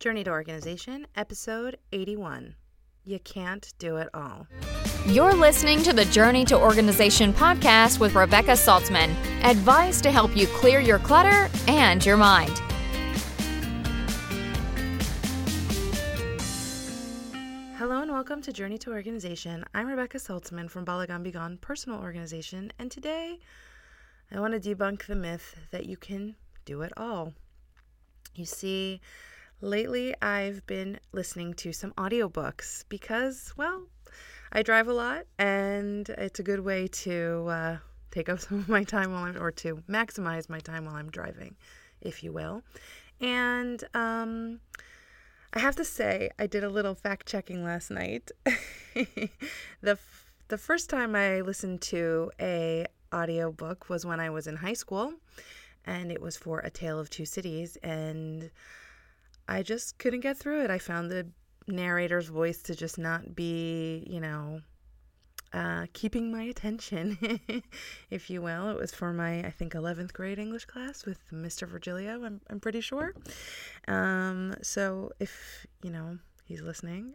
Journey to Organization, Episode 81. You can't do it all. You're listening to the Journey to Organization podcast with Rebecca Saltzman. Advice to help you clear your clutter and your mind. Hello and welcome to Journey to Organization. I'm Rebecca Saltzman from Balagan Begone Personal Organization, and today I want to debunk the myth that you can do it all. You see, lately I've been listening to some audiobooks because, well, I drive a lot and it's a good way to uh, take up some of my time while I'm, or to maximize my time while I'm driving, if you will. And um, I have to say, I did a little fact checking last night. the f- the first time I listened to a audiobook was when I was in high school and it was for A Tale of Two Cities and I just couldn't get through it. I found the narrator's voice to just not be, you know, uh, keeping my attention, if you will. It was for my, I think, 11th grade English class with Mr. Virgilio, I'm, I'm pretty sure. Um, so if, you know, he's listening,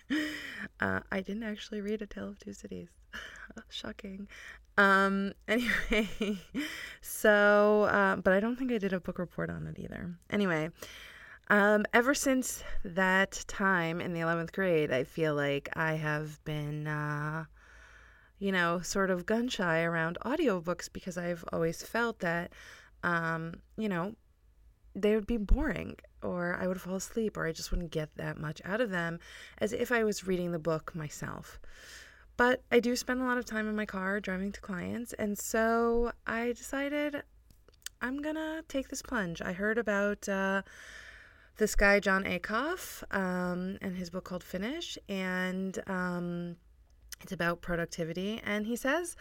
uh, I didn't actually read A Tale of Two Cities. Shocking. Um, anyway, so, uh, but I don't think I did a book report on it either. Anyway, um, ever since that time in the 11th grade, I feel like I have been, uh, you know, sort of gun shy around audiobooks because I've always felt that, um, you know, they would be boring or I would fall asleep or I just wouldn't get that much out of them as if I was reading the book myself. But I do spend a lot of time in my car driving to clients, and so I decided I'm gonna take this plunge. I heard about uh, this guy, Jon Acuff, um, and his book called Finish, and um, it's about productivity. And he says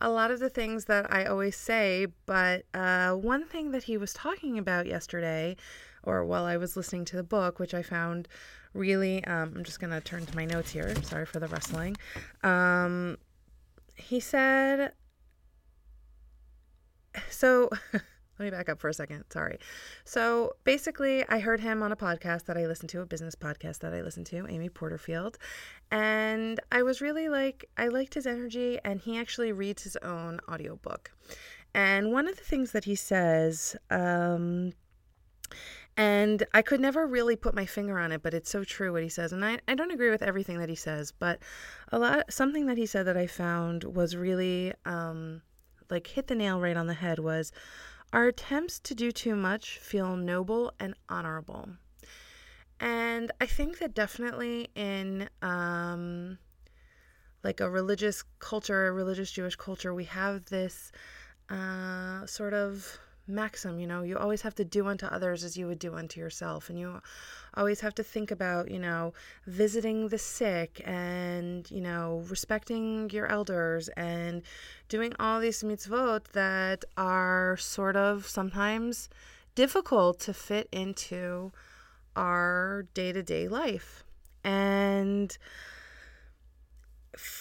a lot of the things that I always say, but uh, one thing that he was talking about yesterday, or while I was listening to the book, which I found really, um, I'm just to turn to my notes here. Sorry for the rustling. Um, he said, so. Let me back up for a second. Sorry. So basically, I heard him on a podcast that I listened to, a business podcast that I listened to, Amy Porterfield. And I was really like, I liked his energy, and he actually reads his own audiobook. And one of the things that he says, um, and I could never really put my finger on it, but it's so true what he says. And I, I don't agree with everything that he says, but a lot something that he said that I found was really um, like hit the nail right on the head was our attempts to do too much feel noble and honorable. And I think that definitely in um, like a religious culture, a religious Jewish culture, we have this uh, sort of maxim you know you always have to do unto others as you would do unto yourself. And you always have to think about you know visiting the sick and you know respecting your elders and doing all these mitzvot that are sort of sometimes difficult to fit into our day-to-day life. And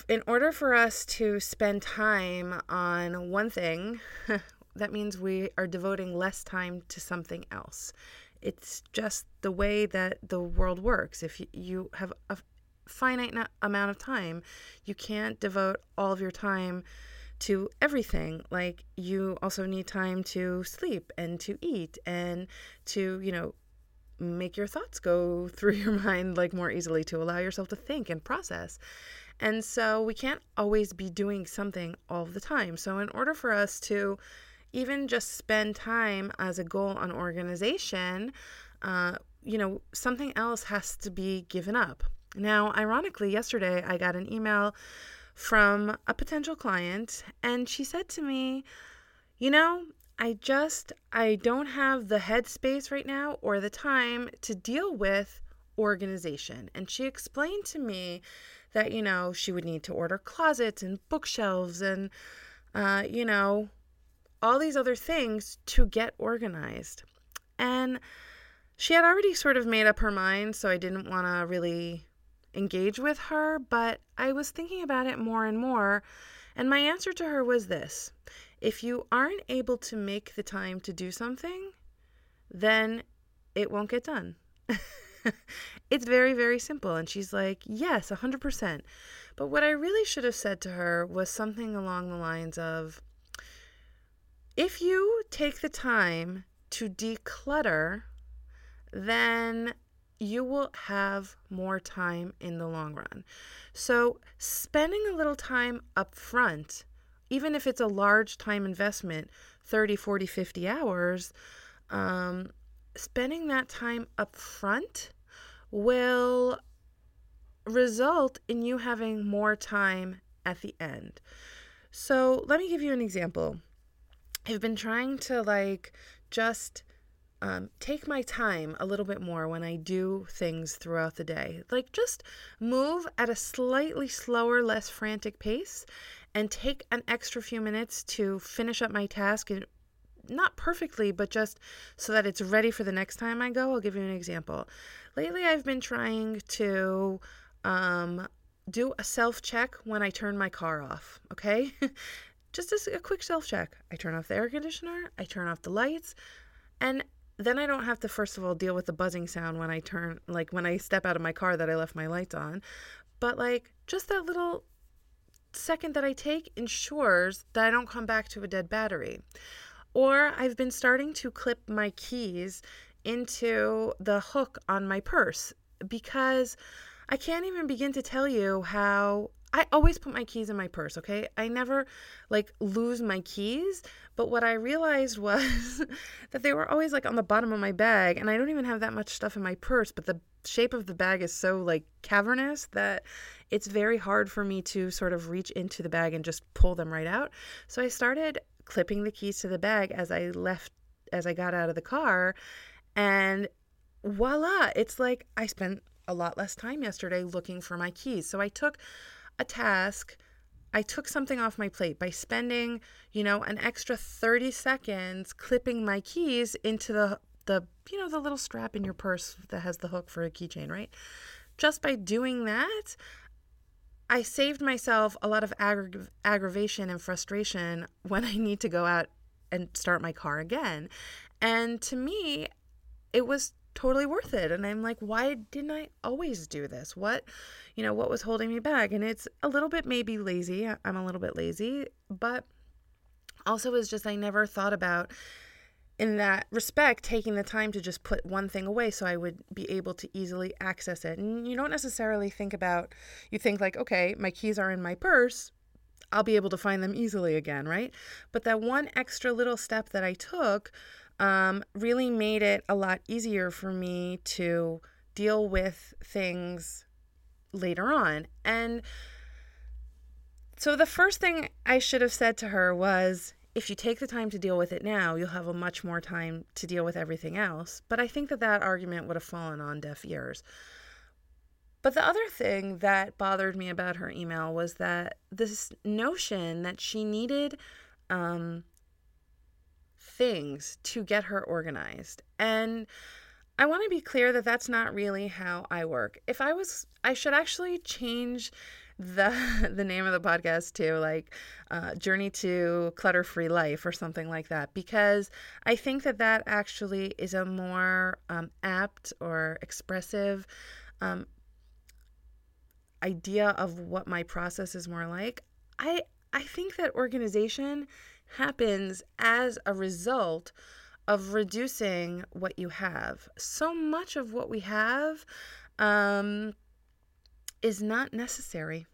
in order for us to spend time on one thing that means we are devoting less time to something else. It's just the way that the world works. If you have a finite amount of time, you can't devote all of your time to everything. Like you also need time to sleep and to eat and to, you know, make your thoughts go through your mind like more easily to allow yourself to think and process. And so we can't always be doing something all the time. So in order for us to even just spend time as a goal on organization, uh, you know, something else has to be given up. Now, ironically, yesterday I got an email from a potential client, and she said to me, You know, I just I don't have the headspace right now or the time to deal with organization. And she explained to me that, you know, she would need to order closets and bookshelves and uh, you know, all these other things to get organized. And she had already sort of made up her mind, so I didn't want to really engage with her, but I was thinking about it more and more. And my answer to her was this if you aren't able to make the time to do something, then it won't get done. it's very, very simple. And she's like, Yes, 100%. But what I really should have said to her was something along the lines of if you take the time to declutter, then you will have more time in the long run. So, spending a little time up front, even if it's a large time investment 30, 40, 50 hours um, spending that time up front will result in you having more time at the end. So, let me give you an example. I've been trying to like just um, take my time a little bit more when I do things throughout the day. Like, just move at a slightly slower, less frantic pace and take an extra few minutes to finish up my task and not perfectly, but just so that it's ready for the next time I go. I'll give you an example. Lately, I've been trying to um, do a self check when I turn my car off, okay? just a, a quick self check. I turn off the air conditioner, I turn off the lights, and then I don't have to, first of all, deal with the buzzing sound when I turn, like when I step out of my car that I left my lights on. But like just that little second that I take ensures that I don't come back to a dead battery. Or I've been starting to clip my keys into the hook on my purse because I can't even begin to tell you how I always put my keys in my purse, okay? I never like lose my keys, but what I realized was that they were always like on the bottom of my bag and I don't even have that much stuff in my purse, but the shape of the bag is so like cavernous that it's very hard for me to sort of reach into the bag and just pull them right out. So I started clipping the keys to the bag as I left, as I got out of the car. And voila, it's like I spent a lot less time yesterday looking for my keys. So I took a task. I took something off my plate by spending, you know, an extra 30 seconds clipping my keys into the the you know the little strap in your purse that has the hook for a keychain, right? Just by doing that, I saved myself a lot of aggra- aggravation and frustration when I need to go out and start my car again. And to me, it was totally worth it. And I'm like, why didn't I always do this? What, you know, what was holding me back? And it's a little bit maybe lazy. I'm a little bit lazy, but also is just I never thought about in that respect, taking the time to just put one thing away so I would be able to easily access it. And you don't necessarily think about, you think like, okay, my keys are in my purse. I'll be able to find them easily again, right? But that one extra little step that I took um, really made it a lot easier for me to deal with things later on. And so the first thing I should have said to her was, if you take the time to deal with it now, you'll have a much more time to deal with everything else. But I think that that argument would have fallen on deaf ears. But the other thing that bothered me about her email was that this notion that she needed um, things to get her organized. And I want to be clear that that's not really how I work. If I was, I should actually change the the name of the podcast to like uh, journey to clutter free life or something like that because i think that that actually is a more um, apt or expressive um, idea of what my process is more like i i think that organization happens as a result of reducing what you have so much of what we have um, is not necessary.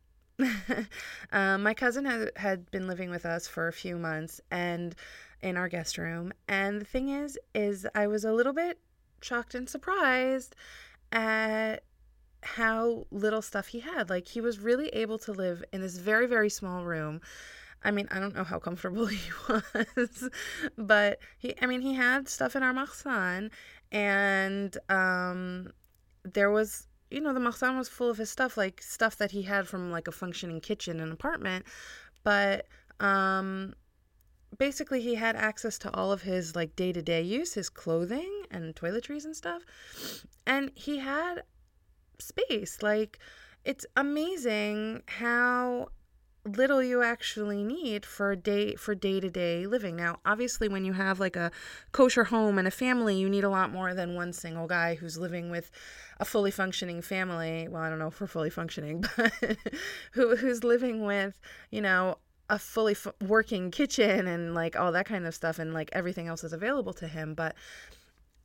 um, my cousin had, had been living with us for a few months and in our guest room. And the thing is, is I was a little bit shocked and surprised at how little stuff he had. Like he was really able to live in this very, very small room. I mean, I don't know how comfortable he was, but he, I mean, he had stuff in our machzan and um, there was you know, the Mahsan was full of his stuff, like stuff that he had from like a functioning kitchen and apartment. But um, basically, he had access to all of his like day to day use, his clothing and toiletries and stuff. And he had space. Like, it's amazing how little you actually need for day for day-to-day living. Now, obviously when you have like a kosher home and a family, you need a lot more than one single guy who's living with a fully functioning family. Well, I don't know if we're fully functioning, but who who's living with, you know, a fully f- working kitchen and like all that kind of stuff and like everything else is available to him, but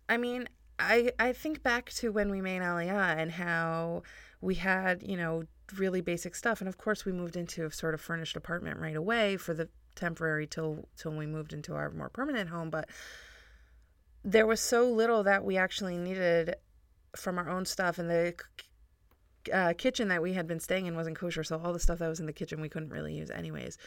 I mean, I I think back to when we made Aliyah and how we had, you know, really basic stuff. And of course, we moved into a sort of furnished apartment right away for the temporary till till we moved into our more permanent home. But there was so little that we actually needed from our own stuff, and the uh, kitchen that we had been staying in wasn't kosher, so all the stuff that was in the kitchen we couldn't really use anyways.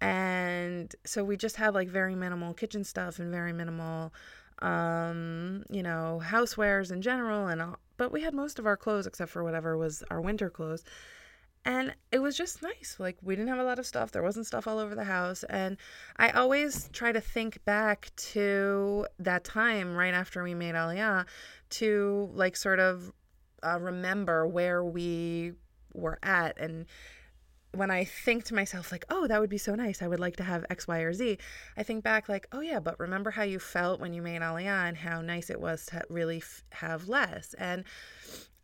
And so we just had like very minimal kitchen stuff and very minimal um, you know, housewares in general and all, but we had most of our clothes except for whatever was our winter clothes. And it was just nice. Like we didn't have a lot of stuff. There wasn't stuff all over the house. And I always try to think back to that time right after we made Aliyah to like sort of uh, remember where we were at and when I think to myself, like, oh, that would be so nice, I would like to have X, Y, or Z, I think back, like, oh, yeah, but remember how you felt when you made Aliyah and how nice it was to really f- have less. And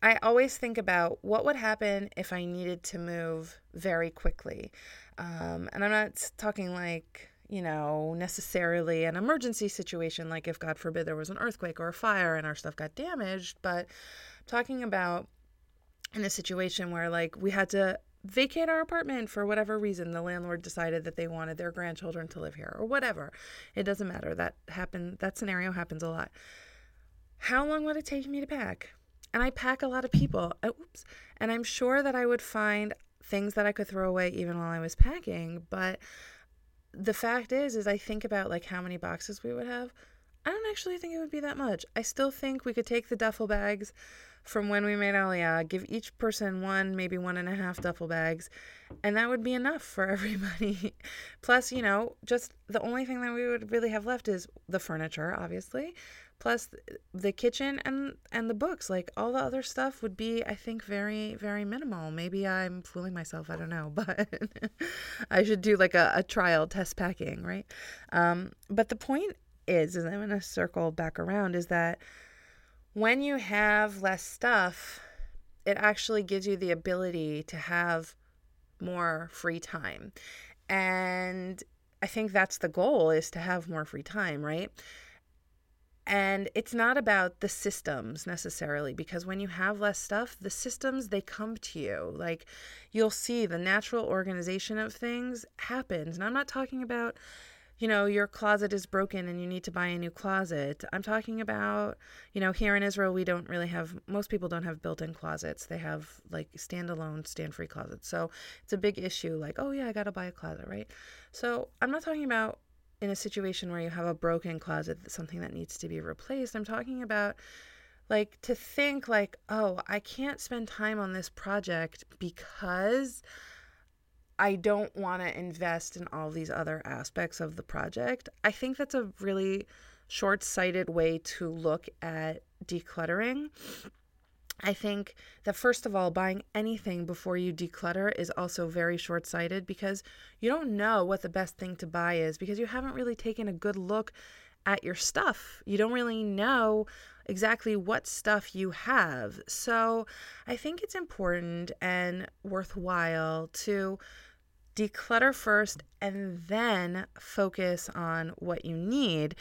I always think about what would happen if I needed to move very quickly. Um, and I'm not talking like, you know, necessarily an emergency situation, like if God forbid there was an earthquake or a fire and our stuff got damaged, but talking about in a situation where like we had to vacate our apartment for whatever reason the landlord decided that they wanted their grandchildren to live here or whatever. It doesn't matter. That happened that scenario happens a lot. How long would it take me to pack and i pack a lot of people. Uh, oops. And i'm sure that i would find things that i could throw away even while i was packing but the fact is is i think about like how many boxes we would have. I don't actually think it would be that much. I still think we could take the duffel bags from when we made Aliyah, give each person one, maybe one and a half duffel bags, and that would be enough for everybody. plus, you know, just the only thing that we would really have left is the furniture, obviously, plus the kitchen and and the books. Like all the other stuff would be, I think, very very minimal. Maybe I'm fooling myself. I don't know, but I should do like a, a trial test packing, right? Um, but the point is, is I'm going to circle back around, is that when you have less stuff, it actually gives you the ability to have more free time. And I think that's the goal is to have more free time, right? And it's not about the systems necessarily because when you have less stuff, the systems they come to you. Like you'll see the natural organization of things happens. And I'm not talking about you know, your closet is broken and you need to buy a new closet. I'm talking about, you know, here in Israel, we don't really have, most people don't have built in closets. They have like standalone, stand free closets. So it's a big issue, like, oh yeah, I got to buy a closet, right? So I'm not talking about in a situation where you have a broken closet, something that needs to be replaced. I'm talking about like to think like, oh, I can't spend time on this project because I don't want to invest in all these other aspects of the project. I think that's a really short sighted way to look at decluttering. I think that first of all, buying anything before you declutter is also very short sighted because you don't know what the best thing to buy is because you haven't really taken a good look at your stuff. You don't really know exactly what stuff you have. So I think it's important and worthwhile to declutter first and then focus on what you need.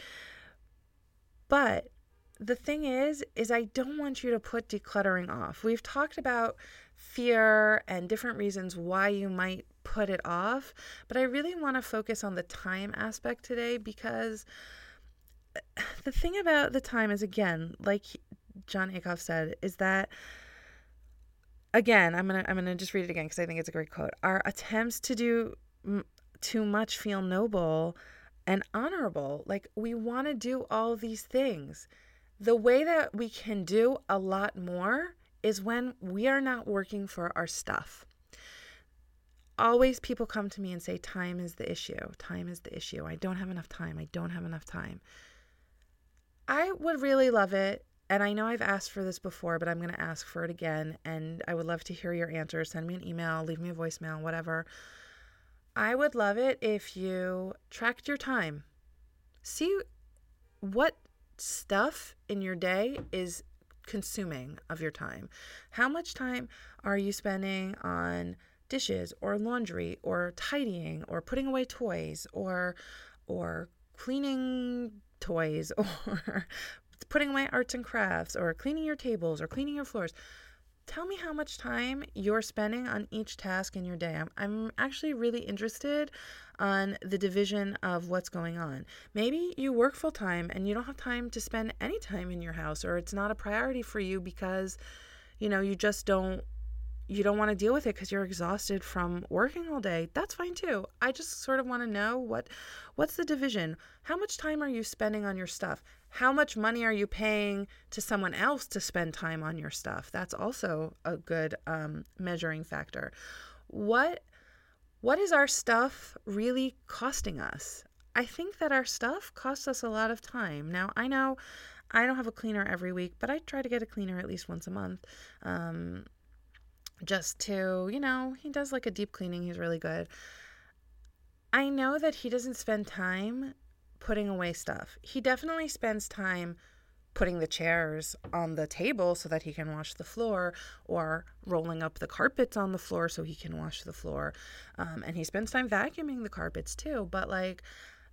But the thing is is I don't want you to put decluttering off. We've talked about fear and different reasons why you might put it off, but I really want to focus on the time aspect today because uh, the thing about the time is again, like Jon Acuff said, is that again, I'm gonna I'm gonna just read it again because I think it's a great quote. Our attempts to do m- too much feel noble and honorable. Like we want to do all these things. The way that we can do a lot more is when we are not working for our stuff. Always people come to me and say, Time is the issue. Time is the issue. I don't have enough time. I don't have enough time. I would really love it and I know I've asked for this before, but I'm going to ask for it again. And I would love to hear your answer. Send me an email, leave me a voicemail, whatever. I would love it if you tracked your time. See what stuff in your day is consuming of your time. How much time are you spending on dishes or laundry or tidying or putting away toys or or cleaning toys or putting away arts and crafts or cleaning your tables or cleaning your floors? tell me how much time you're spending on each task in your day. I'm, I'm actually really interested on the division of what's going on. Maybe you work full time and you don't have time to spend any time in your house, or it's not a priority for you because, you know, you just don't you don't want to deal with it because you're exhausted from working all day that's fine too i just sort of want to know what what's the division how much time are you spending on your stuff how much money are you paying to someone else to spend time on your stuff? That's also a good um, measuring factor. What what is our stuff really costing us? I think that our stuff costs us a lot of time. Now, I know I don't have a cleaner every week, but I try to get a cleaner at least once a month. Um, just to, you know, he does like a deep cleaning. He's really good. I know that he doesn't spend time putting away stuff. He definitely spends time putting the chairs on the table so that he can wash the floor or rolling up the carpets on the floor so he can wash the floor. Um, and he spends time vacuuming the carpets too. But like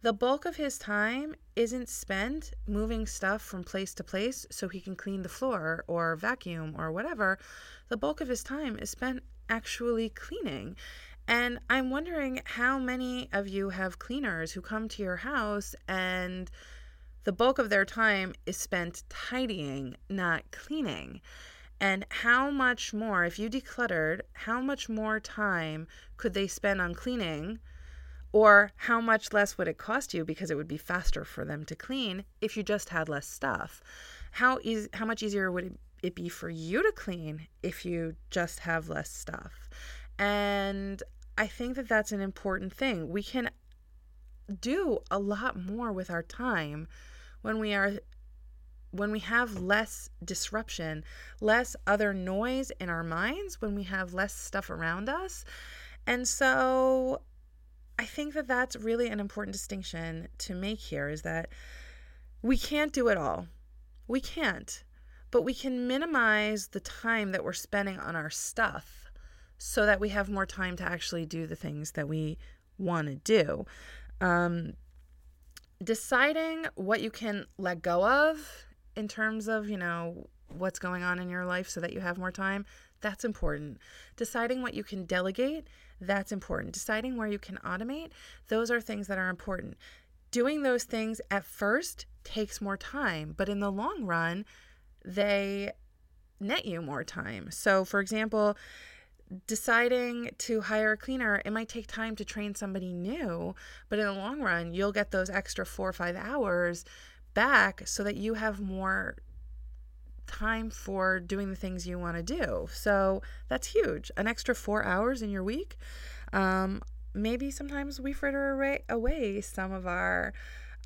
the bulk of his time isn't spent moving stuff from place to place so he can clean the floor or vacuum or whatever. The bulk of his time is spent actually cleaning. And I'm wondering how many of you have cleaners who come to your house and the bulk of their time is spent tidying, not cleaning. And how much more, if you decluttered, how much more time could they spend on cleaning? Or how much less would it cost you because it would be faster for them to clean if you just had less stuff? How how much easier would it be for you to clean if you just have less stuff? And I think that that's an important thing. We can do a lot more with our time when we are when we have less disruption, less other noise in our minds, when we have less stuff around us. And so I think that that's really an important distinction to make here is that we can't do it all. We can't. But we can minimize the time that we're spending on our stuff so that we have more time to actually do the things that we want to do. Um, deciding what you can let go of in terms of, you know, what's going on in your life so that you have more time, that's important. Deciding what you can delegate, that's important. Deciding where you can automate, those are things that are important. Doing those things at first takes more time, but in the long run, they net you more time. So, for example, deciding to hire a cleaner, it might take time to train somebody new, but in the long run, you'll get those extra four or five hours back so that you have more time for doing the things you want to do. So that's huge. An extra four hours in your week. Um, maybe sometimes we fritter away, some of our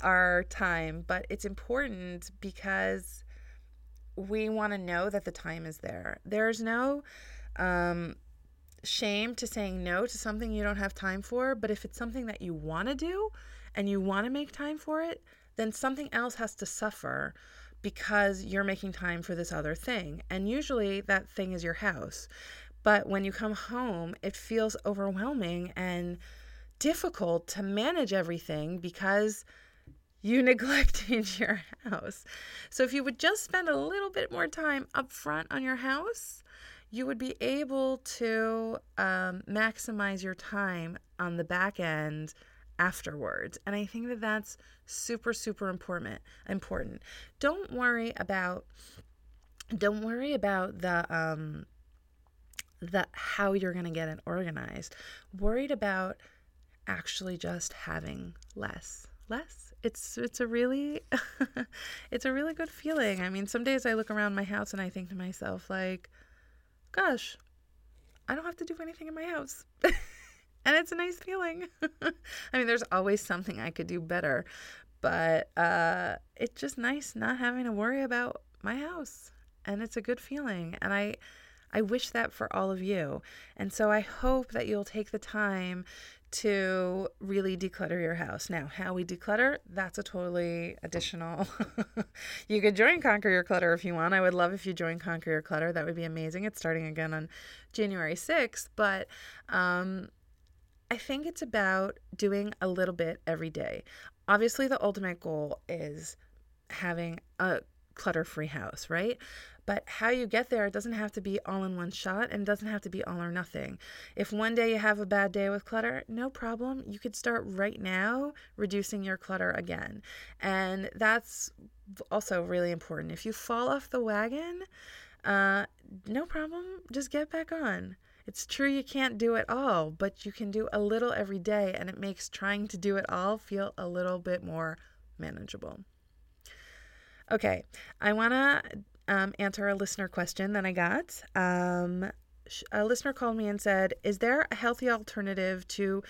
our time, but it's important because we want to know that the time is there. There's no um, shame to saying no to something you don't have time for, but if it's something that you want to do and you want to make time for it, then something else has to suffer because you're making time for this other thing. And usually that thing is your house. But when you come home, it feels overwhelming and difficult to manage everything because you neglected your house. So if you would just spend a little bit more time up front on your house, you would be able to um, maximize your time on the back end afterwards. And i think that that's super super important important. Don't worry about don't worry about the um the how you're going to get it organized. Worried about actually just having less less. It's it's a really it's a really good feeling. I mean some days i look around my house and i think to myself like gosh, I don't have to do anything in my house. and it's a nice feeling. I mean, there's always something I could do better, but uh, it's just nice not having to worry about my house. And it's a good feeling. And I, I wish that for all of you. And so I hope that you'll take the time to really declutter your house. Now, how we declutter, that's a totally additional. you could join Conquer Your Clutter if you want. I would love if you join Conquer Your Clutter. That would be amazing. It's starting again on January 6th, but um, I think it's about doing a little bit every day. Obviously, the ultimate goal is having a clutter free house, right? But how you get there, it doesn't have to be all in one shot and doesn't have to be all or nothing. If one day you have a bad day with clutter, no problem. You could start right now reducing your clutter again. And that's also really important. If you fall off the wagon, uh, no problem. Just get back on. It's true you can't do it all, but you can do a little every day, and it makes trying to do it all feel a little bit more manageable. Okay, I want to um, answer a listener question that I got. Um, a listener called me and said, Is there a healthy alternative to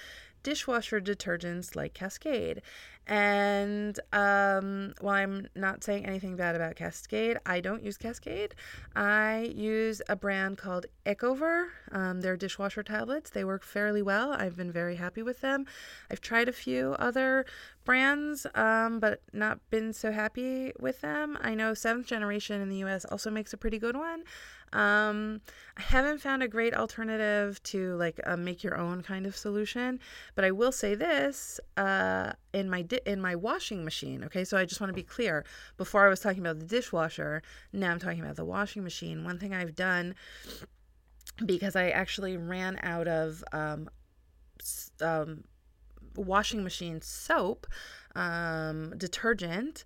dishwasher detergents like Cascade? And um, while I'm not saying anything bad about Cascade, I don't use Cascade. I use a brand called Ecover. Um, they're dishwasher tablets. They work fairly well. I've been very happy with them. I've tried a few other brands, um, but not been so happy with them. I know Seventh Generation in the US also makes a pretty good one. Um, I haven't found a great alternative to like a make your own kind of solution, but I will say this uh, in my di- in my washing machine. Okay, so I just want to be clear. Before I was talking about the dishwasher, now I'm talking about the washing machine. One thing I've done because I actually ran out of um, um, washing machine soap um, detergent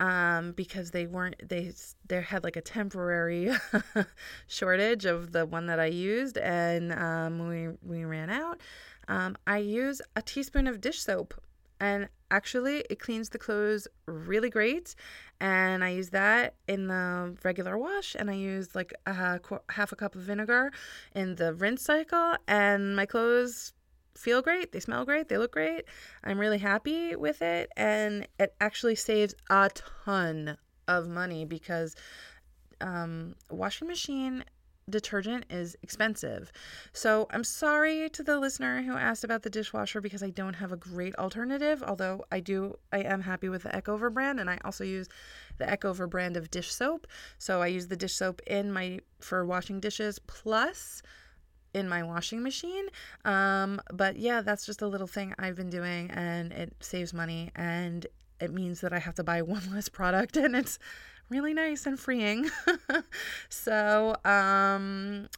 um, because they weren't they they had like a temporary shortage of the one that I used, and um, we we ran out. Um, I use a teaspoon of dish soap, and actually it cleans the clothes really great. And I use that in the regular wash, and I use like a half a cup of vinegar in the rinse cycle, and my clothes feel great, they smell great, they look great. I'm really happy with it and it actually saves a ton of money because um, washing machine detergent is expensive. So I'm sorry to the listener who asked about the dishwasher because I don't have a great alternative, although I do I am happy with the Ecover brand and I also use the Ecover brand of dish soap. So I use the dish soap in my for washing dishes plus in my washing machine. Um, but yeah, that's just a little thing I've been doing and it saves money and it means that I have to buy one less product and it's really nice and freeing. so, um,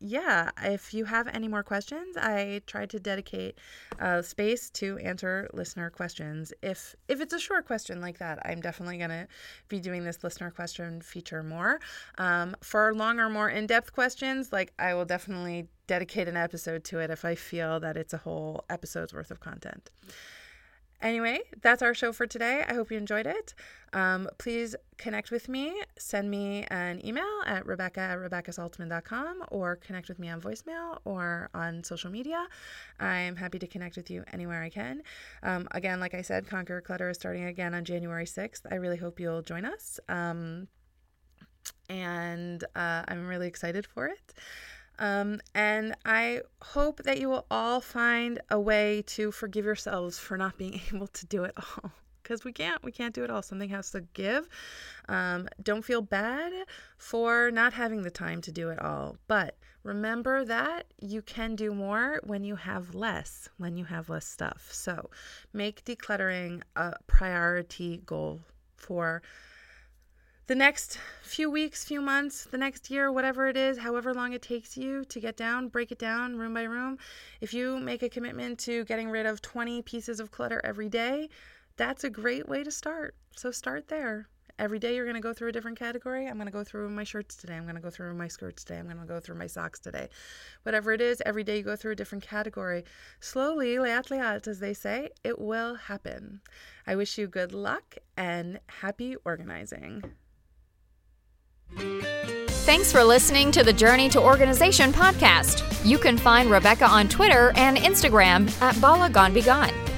yeah, if you have any more questions, I tried to dedicate uh, space to answer listener questions. If if it's a short question like that, I'm definitely gonna be doing this listener question feature more. Um, for longer, more in depth questions, like I will definitely dedicate an episode to it if I feel that it's a whole episode's worth of content. Anyway, that's our show for today. I hope you enjoyed it. Um, please connect with me. Send me an email at rebecca at rebeccasaltzman.com or connect with me on voicemail or on social media. I'm happy to connect with you anywhere I can. Um, again, like I said, Conquer Clutter is starting again on January 6th. I really hope you'll join us. Um, and uh, I'm really excited for it. Um, and I hope that you will all find a way to forgive yourselves for not being able to do it all. Because we can't, we can't do it all. Something has to give. Um, don't feel bad for not having the time to do it all. But remember that you can do more when you have less, when you have less stuff. So make decluttering a priority goal for the next few weeks, few months, the next year, whatever it is, however long it takes you to get down, break it down room by room. If you make a commitment to getting rid of 20 pieces of clutter every day, that's a great way to start. So start there. Every day you're going to go through a different category. I'm going to go through my shirts today. I'm going to go through my skirts today. I'm going to go through my socks today. Whatever it is, every day you go through a different category. Slowly, leat leat, as they say, it will happen. I wish you good luck and happy organizing. Thanks for listening to the Journey to Organization podcast. You can find Rebecca on Twitter and Instagram at Bala Gone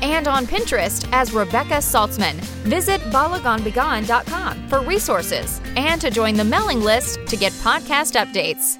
and on Pinterest as Rebecca Saltzman. Visit balaganbegone.com for resources and to join the mailing list to get podcast updates.